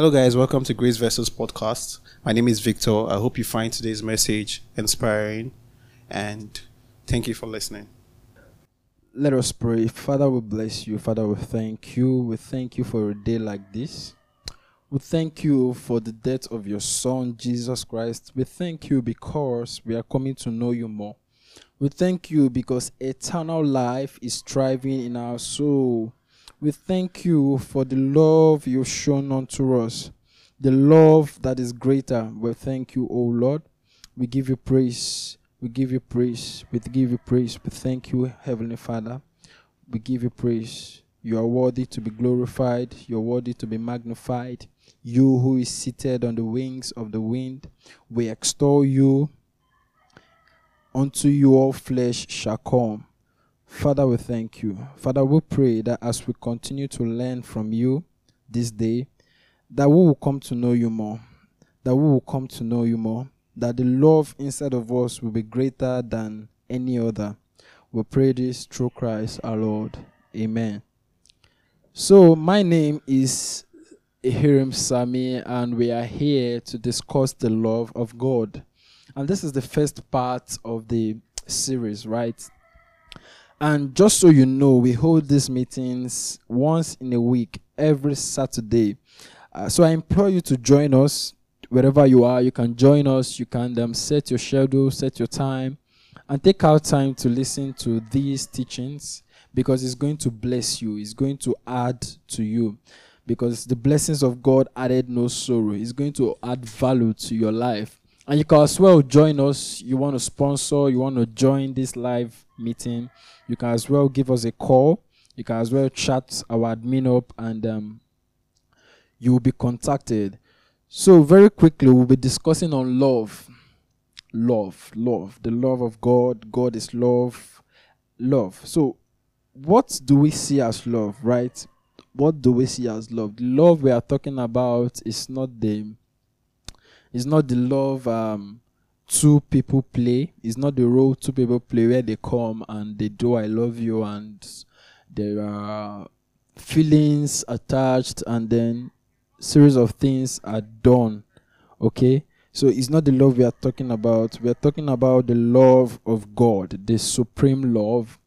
Hello, guys. Welcome to Grace Vessels podcast. My name is Victor. I hope you find today's message inspiring and thank you for listening. Let us pray. Father, we bless you. Father, we thank you. We thank you for a day like this. We thank you for the death of your Son, Jesus Christ. We thank you because we are coming to know you more. We thank you because eternal life is thriving in our soul. We thank you for the love you've shown unto us, the love that is greater. We thank you, O Lord. We give you praise. We give you praise. We give you praise. We thank you, Heavenly Father. We give you praise. You are worthy to be glorified. You are worthy to be magnified. You who is seated on the wings of the wind, we extol you. Unto you all flesh shall come. Father, we thank you. Father, we pray that as we continue to learn from you this day, that we will come to know you more. That we will come to know you more. That the love inside of us will be greater than any other. We pray this through Christ our Lord. Amen. So, my name is Hiram Sami, and we are here to discuss the love of God. And this is the first part of the series, right? And just so you know, we hold these meetings once in a week, every Saturday. Uh, so I implore you to join us wherever you are. You can join us. You can um, set your schedule, set your time, and take out time to listen to these teachings because it's going to bless you. It's going to add to you because the blessings of God added no sorrow. It's going to add value to your life. And you can as well join us. You want to sponsor, you want to join this live meeting, you can as well give us a call. You can as well chat our admin up and um, you will be contacted. So, very quickly, we'll be discussing on love. Love, love, the love of God. God is love. Love. So, what do we see as love, right? What do we see as love? The love we are talking about is not the it's not the love um two people play. It's not the role two people play where they come and they do I love you and there are feelings attached and then series of things are done. Okay? So it's not the love we are talking about. We are talking about the love of God, the supreme love,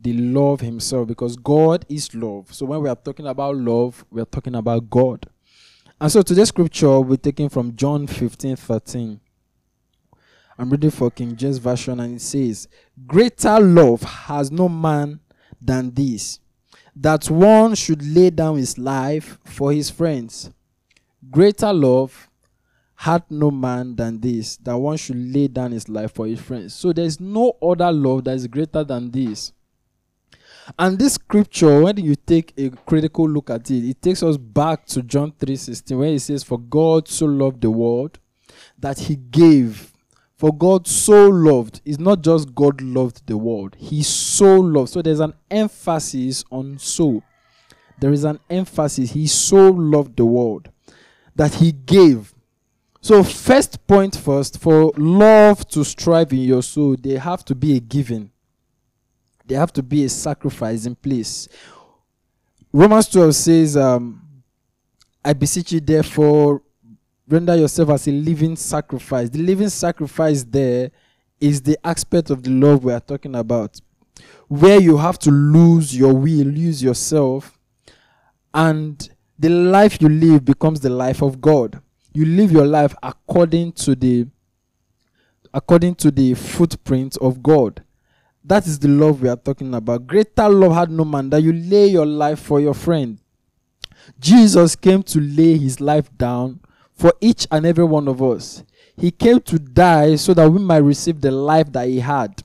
the love Himself, because God is love. So when we are talking about love, we are talking about God. And so today's scripture we're taking from John 15 13. I'm reading for King James Version, and it says, Greater love has no man than this, that one should lay down his life for his friends. Greater love had no man than this, that one should lay down his life for his friends. So there's no other love that is greater than this. And this scripture, when you take a critical look at it, it takes us back to John 3:16, where it says, For God so loved the world that he gave for God so loved, it's not just God loved the world, He so loved. So there's an emphasis on so. There is an emphasis. He so loved the world that He gave. So, first point first, for love to strive in your soul, there have to be a giving. There have to be a sacrifice in place. Romans 12 says, um, I beseech you, therefore, render yourself as a living sacrifice. The living sacrifice there is the aspect of the love we are talking about, where you have to lose your will, lose yourself, and the life you live becomes the life of God. You live your life according to the according to the footprint of God. That is the love we are talking about. Greater love had no man that you lay your life for your friend. Jesus came to lay his life down for each and every one of us. He came to die so that we might receive the life that he had.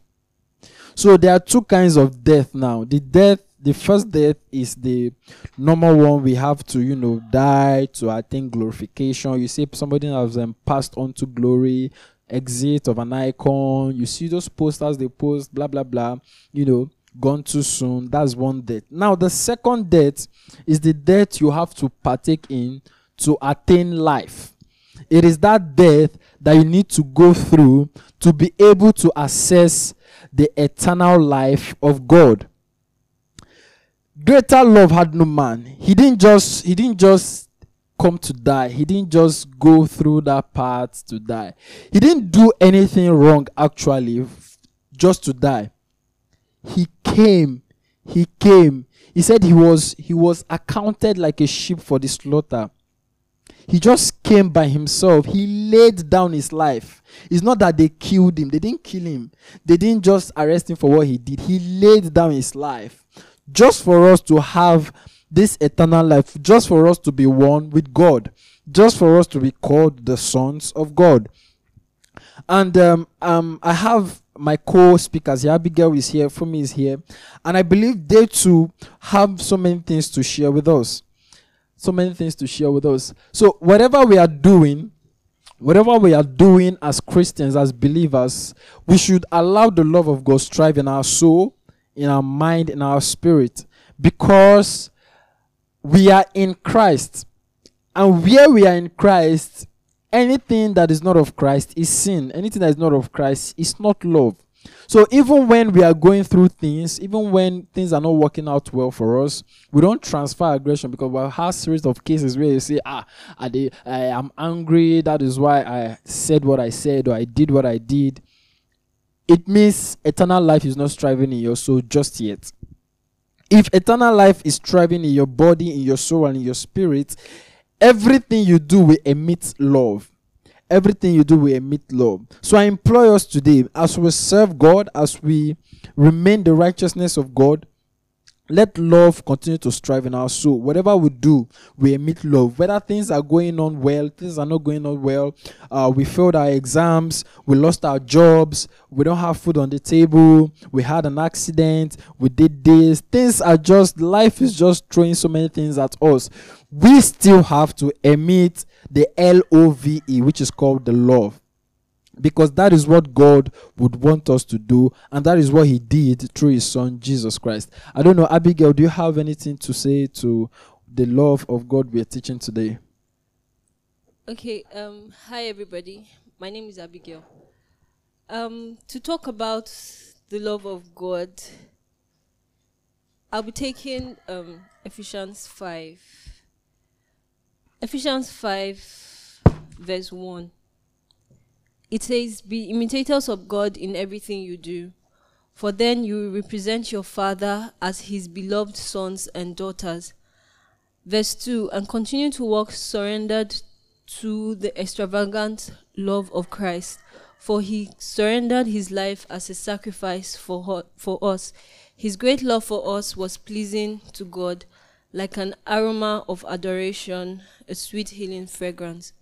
So there are two kinds of death now. The death, the first death is the normal one we have to, you know, die to attain glorification. You see somebody has um, passed on to glory, exit of an icon. You see those posters they post, blah blah blah. You know, gone too soon. That's one death. Now the second death is the death you have to partake in to attain life. It is that death that you need to go through to be able to access the eternal life of God. Greater love had no man. He didn't just he didn't just come to die. He didn't just go through that path to die. He didn't do anything wrong actually just to die. He came. He came. He said he was he was accounted like a sheep for the slaughter. He just came by himself. He laid down his life. It's not that they killed him. They didn't kill him. They didn't just arrest him for what he did. He laid down his life just for us to have this eternal life, just for us to be one with God, just for us to be called the sons of God. And um, um, I have my co-speakers here. Abigail is here, Fumi is here, and I believe they too have so many things to share with us. So many things to share with us. So whatever we are doing, whatever we are doing as Christians, as believers, we should allow the love of God strive in our soul, in our mind, in our spirit, because we are in Christ. And where we are in Christ, anything that is not of Christ is sin. Anything that is not of Christ is not love. So even when we are going through things, even when things are not working out well for us, we don't transfer aggression because we have series of cases where you say, ah, I, did, I am angry. That is why I said what I said or I did what I did. It means eternal life is not striving in your soul just yet. If eternal life is thriving in your body, in your soul, and in your spirit, everything you do will emit love. Everything you do will emit love. So I implore us today, as we serve God, as we remain the righteousness of God, let love continue to strive in our soul. Whatever we do, we emit love. Whether things are going on well, things are not going on well, uh, we failed our exams, we lost our jobs, we don't have food on the table, we had an accident, we did this. Things are just, life is just throwing so many things at us. We still have to emit the L O V E, which is called the love because that is what God would want us to do, and that is what He did through His Son Jesus Christ. I don't know, Abigail, do you have anything to say to the love of God we are teaching today? Okay, um, hi everybody. My name is Abigail. Um, to talk about the love of God, I'll be taking um, Ephesians 5. Ephesians 5, verse 1 it says, Be imitators of God in everything you do, for then you will represent your Father as his beloved sons and daughters. Verse 2 And continue to walk surrendered to the extravagant love of Christ, for he surrendered his life as a sacrifice for, for us. His great love for us was pleasing to God, like an aroma of adoration, a sweet healing fragrance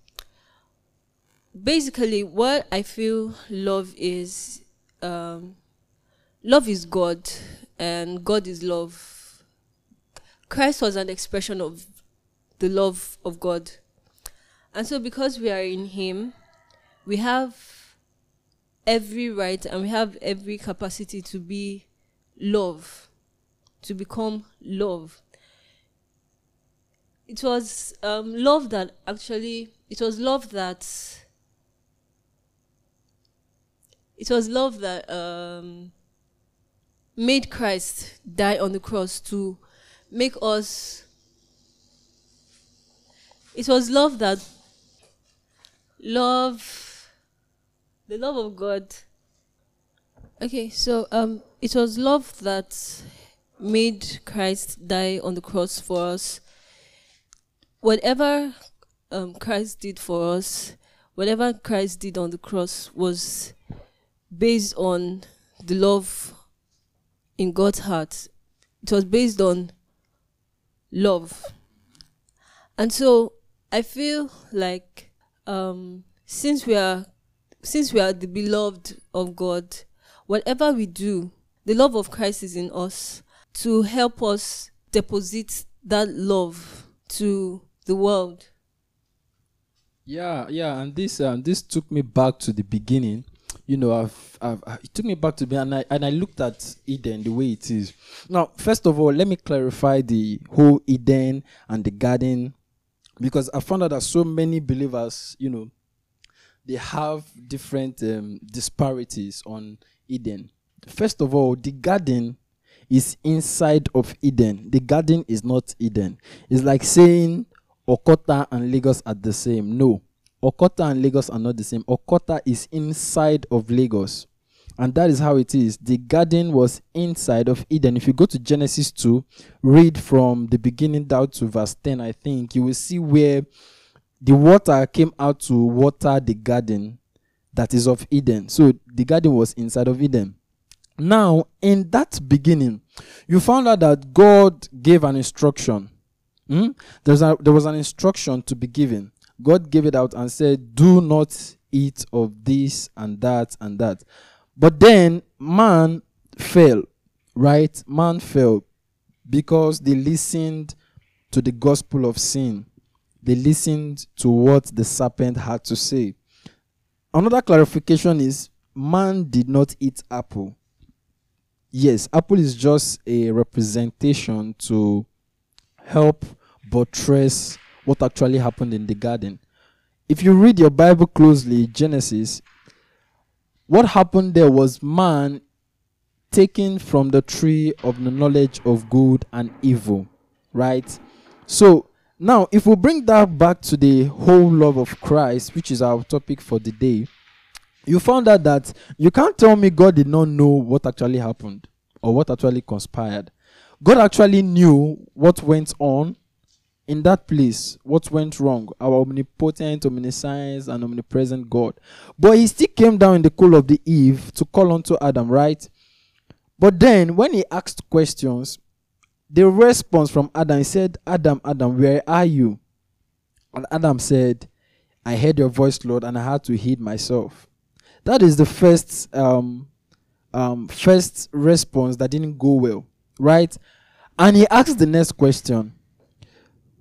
basically what i feel love is um, love is god and god is love. Christ was an expression of the love of god. And so because we are in him we have every right and we have every capacity to be love to become love. It was um, love that actually it was love that it was love that um, made Christ die on the cross to make us. It was love that love, the love of God. Okay, so um, it was love that made Christ die on the cross for us. Whatever um, Christ did for us, whatever Christ did on the cross was based on the love in God's heart. It was based on love. And so I feel like um, since we are since we are the beloved of God, whatever we do, the love of Christ is in us to help us deposit that love to the world. Yeah, yeah, and this um, this took me back to the beginning you know, I've, I've, it took me back to be, and I, and I looked at Eden the way it is. Now, first of all, let me clarify the whole Eden and the garden, because I found out that so many believers, you know, they have different um, disparities on Eden. First of all, the garden is inside of Eden. The garden is not Eden. It's like saying Okota and Lagos are the same. No. Okota and Lagos are not the same. Okota is inside of Lagos. And that is how it is. The garden was inside of Eden. If you go to Genesis 2, read from the beginning down to verse 10, I think, you will see where the water came out to water the garden that is of Eden. So the garden was inside of Eden. Now, in that beginning, you found out that God gave an instruction. Hmm? There's a, there was an instruction to be given. God gave it out and said, Do not eat of this and that and that. But then man fell, right? Man fell because they listened to the gospel of sin. They listened to what the serpent had to say. Another clarification is man did not eat apple. Yes, apple is just a representation to help buttress what actually happened in the garden. If you read your Bible closely, Genesis, what happened there was man taken from the tree of the knowledge of good and evil, right? So now, if we bring that back to the whole love of Christ, which is our topic for the day, you found out that you can't tell me God did not know what actually happened or what actually conspired. God actually knew what went on in that place, what went wrong, our omnipotent, omniscience, and omnipresent God. But he still came down in the cool of the eve to call unto Adam, right? But then when he asked questions, the response from Adam, said, Adam, Adam, where are you? And Adam said, I heard your voice, Lord, and I had to heed myself. That is the first um, um, first response that didn't go well, right? And he asked the next question,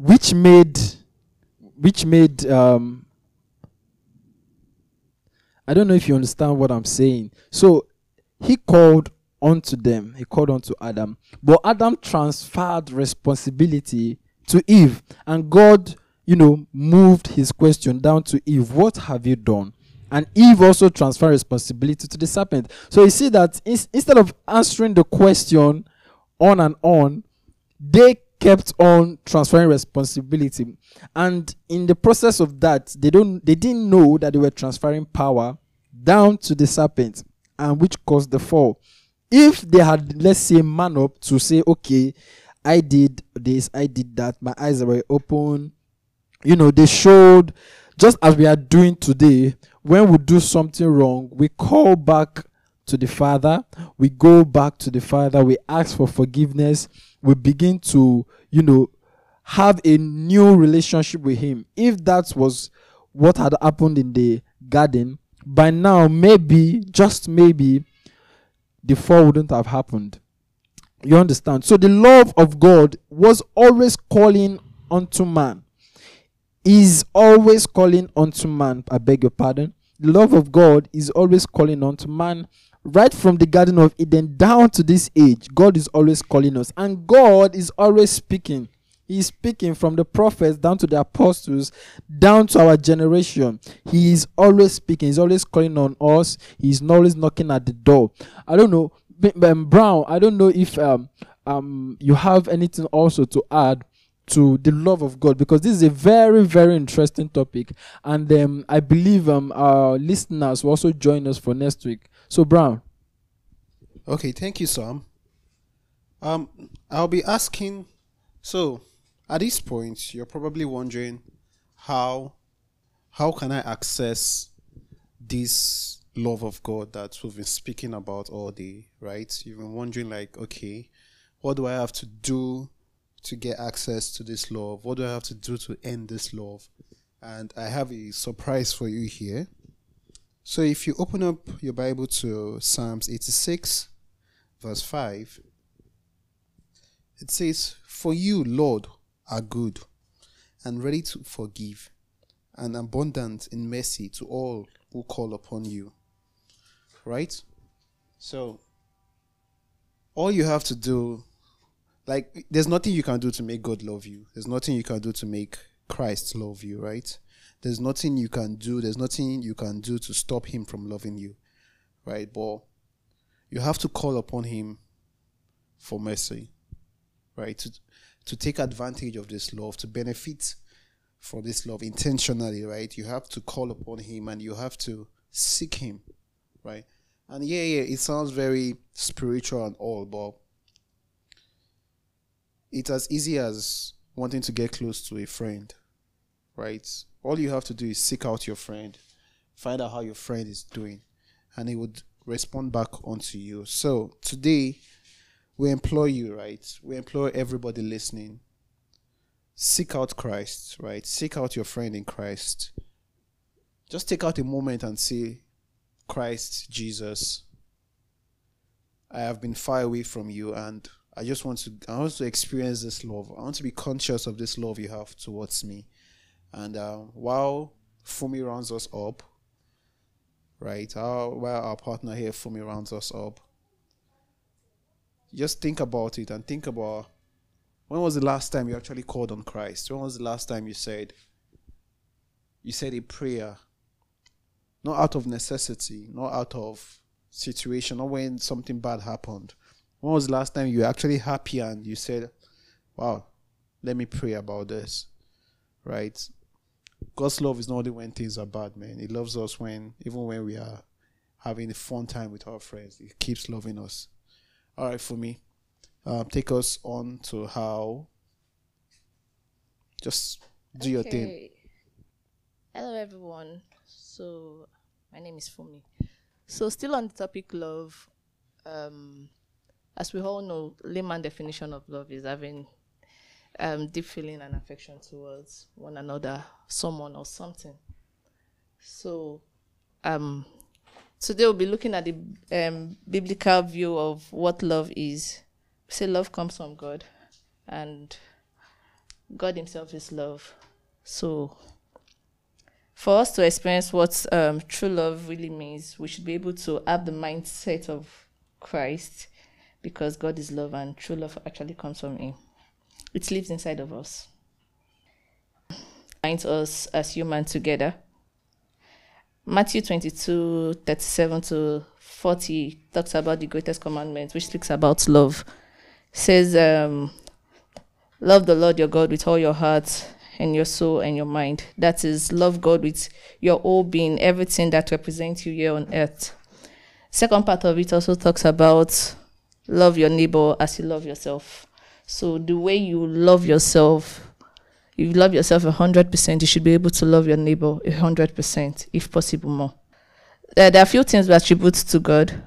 which made which made um, I don't know if you understand what I'm saying. So he called unto them, he called unto Adam, but Adam transferred responsibility to Eve, and God, you know, moved his question down to Eve. What have you done? And Eve also transferred responsibility to the serpent. So you see that in- instead of answering the question on and on, they kept on transferring responsibility. And in the process of that, they don't they didn't know that they were transferring power down to the serpent, and which caused the fall. If they had, let's say, man up to say, okay, I did this, I did that, my eyes were open, you know, they showed just as we are doing today, when we do something wrong, we call back to the Father, we go back to the Father, we ask for forgiveness, we begin to, you know, have a new relationship with Him. If that was what had happened in the garden, by now, maybe, just maybe, the fall wouldn't have happened. You understand? So the love of God was always calling unto man is always calling unto man. I beg your pardon. The love of God is always calling unto man. Right from the Garden of Eden down to this age, God is always calling us. And God is always speaking. He is speaking from the prophets down to the apostles, down to our generation. He is always speaking. He's always calling on us. He's always knocking at the door. I don't know, um, Brown. I don't know if um um you have anything also to add to the love of God because this is a very very interesting topic, and um I believe um our listeners will also join us for next week. So Brown, Okay, thank you, Sam. Um, I'll be asking. So, at this point, you're probably wondering how how can I access this love of God that we've been speaking about all day, right? You've been wondering, like, okay, what do I have to do to get access to this love? What do I have to do to end this love? And I have a surprise for you here. So, if you open up your Bible to Psalms 86, verse 5, it says, For you, Lord, are good and ready to forgive, and abundant in mercy to all who call upon you. Right? So, all you have to do, like, there's nothing you can do to make God love you, there's nothing you can do to make Christ love you, right? There's nothing you can do, there's nothing you can do to stop Him from loving you, right? But you have to call upon Him for mercy, right? To, to take advantage of this love, to benefit from this love intentionally, right? You have to call upon Him and you have to seek Him, right? And yeah, yeah, it sounds very spiritual and all, but it's as easy as wanting to get close to a friend, right? All you have to do is seek out your friend, find out how your friend is doing, and he would respond back onto you. So today, we employ you, right? We employ everybody listening. Seek out Christ, right? Seek out your friend in Christ. Just take out a moment and say, Christ, Jesus, I have been far away from you and I just want to I want to experience this love. I want to be conscious of this love you have towards me. And uh, while Fumi rounds us up, right? Our, while our partner here, Fumi, rounds us up, just think about it and think about when was the last time you actually called on Christ? When was the last time you said you said a prayer, not out of necessity, not out of situation, not when something bad happened. When was the last time you were actually happy and you said, "Wow, let me pray about this," right? God's love is not only when things are bad, man. He loves us when, even when we are having a fun time with our friends. He keeps loving us. All right, Fumi, um, take us on to how. Just do your thing. Hello, everyone. So, my name is Fumi. So, still on the topic love, um, as we all know, layman definition of love is having um, deep feeling and affection towards one another, someone or something. So, um, today we'll be looking at the um, biblical view of what love is. We say love comes from God, and God Himself is love. So, for us to experience what um, true love really means, we should be able to have the mindset of Christ because God is love and true love actually comes from Him. It lives inside of us. Binds us as humans together. Matthew 22 37 to 40 talks about the greatest commandment, which speaks about love. says, um, Love the Lord your God with all your heart and your soul and your mind. That is, love God with your whole being, everything that represents you here on earth. Second part of it also talks about love your neighbor as you love yourself. So the way you love yourself, if you love yourself a hundred percent, you should be able to love your neighbor a hundred percent, if possible more. Uh, there are a few things we attribute to God.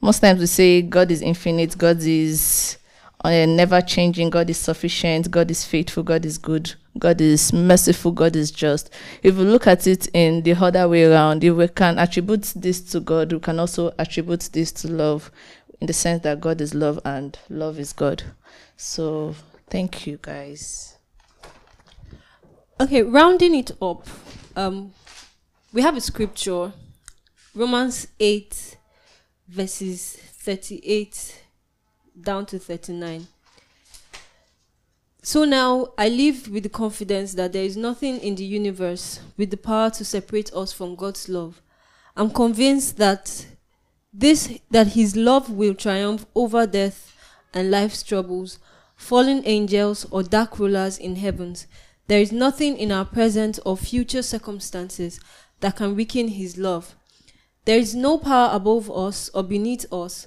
Most times we say God is infinite, God is uh, never changing, God is sufficient, God is faithful, God is good, God is merciful, God is just. If we look at it in the other way around, if we can attribute this to God, we can also attribute this to love in the sense that God is love and love is God. So thank you guys. Okay, rounding it up, um, we have a scripture, Romans 8, verses 38 down to 39. So now I live with the confidence that there is nothing in the universe with the power to separate us from God's love. I'm convinced that this that his love will triumph over death and life's troubles, fallen angels or dark rulers in heavens. There is nothing in our present or future circumstances that can weaken his love. There is no power above us or beneath us,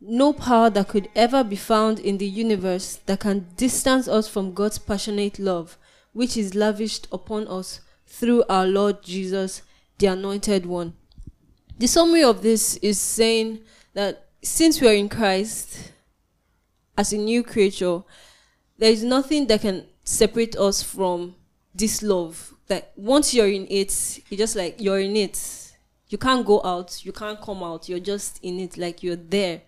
no power that could ever be found in the universe that can distance us from God's passionate love, which is lavished upon us through our Lord Jesus, the Anointed One. The summary of this is saying that since we are in Christ, as a new creature, there is nothing that can separate us from this love. That once you're in it, you're just like you're in it. You can't go out, you can't come out, you're just in it, like you're there.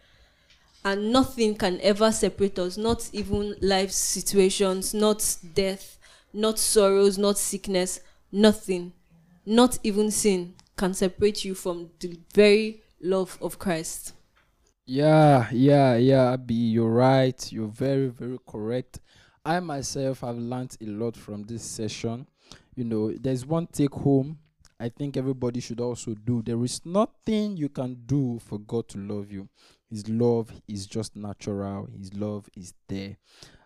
And nothing can ever separate us, not even life situations, not death, not sorrows, not sickness, nothing, not even sin can separate you from the very love of Christ. Yeah, yeah, yeah, Abby, you're right. You're very, very correct. I myself have learned a lot from this session. You know, there's one take home I think everybody should also do. There is nothing you can do for God to love you. His love is just natural, His love is there.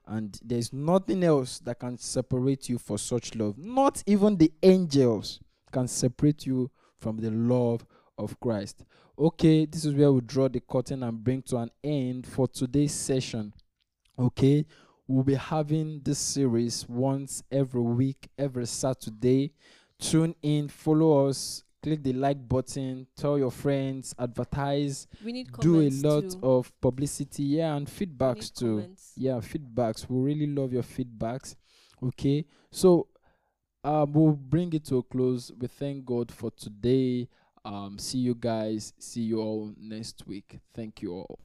And there's nothing else that can separate you for such love. Not even the angels can separate you from the love of Christ. Okay, this is where we draw the curtain and bring to an end for today's session. Okay, we'll be having this series once every week, every Saturday. Tune in, follow us, click the like button, tell your friends, advertise, We need do a lot too. of publicity, yeah, and feedbacks too comments. yeah feedbacks we really love your feedbacks okay so um we'll bring it to a close we thank god for today um see you guys see you all next week. Thank you all